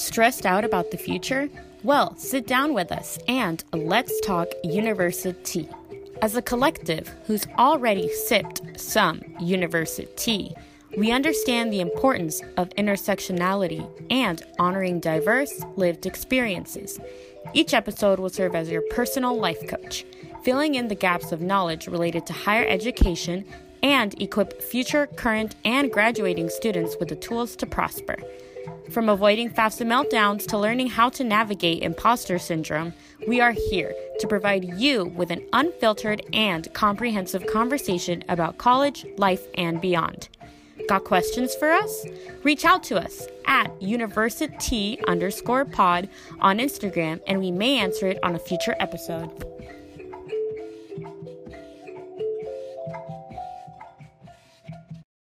Stressed out about the future? Well, sit down with us and let's talk university. As a collective who's already sipped some university, we understand the importance of intersectionality and honoring diverse lived experiences. Each episode will serve as your personal life coach, filling in the gaps of knowledge related to higher education and equip future, current, and graduating students with the tools to prosper. From avoiding FAFSA meltdowns to learning how to navigate imposter syndrome, we are here to provide you with an unfiltered and comprehensive conversation about college, life, and beyond. Got questions for us? Reach out to us at university underscore pod on Instagram and we may answer it on a future episode.